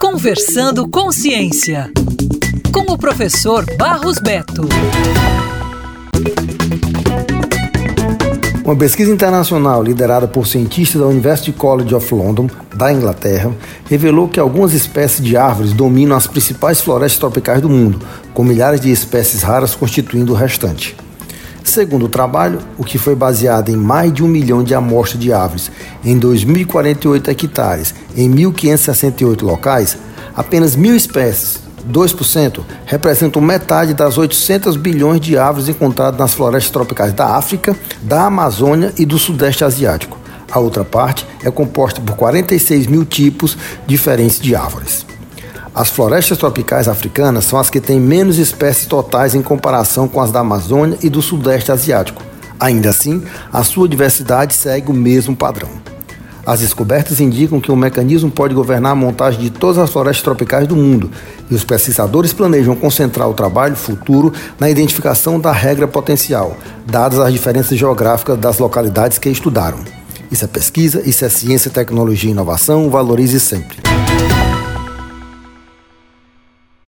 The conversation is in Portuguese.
Conversando com Ciência, com o professor Barros Beto. Uma pesquisa internacional liderada por cientistas da University College of London, da Inglaterra, revelou que algumas espécies de árvores dominam as principais florestas tropicais do mundo, com milhares de espécies raras constituindo o restante. Segundo o trabalho, o que foi baseado em mais de um milhão de amostras de árvores em 2.048 hectares em 1.568 locais, apenas mil espécies, 2%, representam metade das 800 bilhões de árvores encontradas nas florestas tropicais da África, da Amazônia e do Sudeste Asiático. A outra parte é composta por 46 mil tipos diferentes de árvores. As florestas tropicais africanas são as que têm menos espécies totais em comparação com as da Amazônia e do Sudeste Asiático. Ainda assim, a sua diversidade segue o mesmo padrão. As descobertas indicam que um mecanismo pode governar a montagem de todas as florestas tropicais do mundo, e os pesquisadores planejam concentrar o trabalho futuro na identificação da regra potencial, dadas as diferenças geográficas das localidades que estudaram. Isso é pesquisa, isso é ciência, tecnologia e inovação, valorize sempre.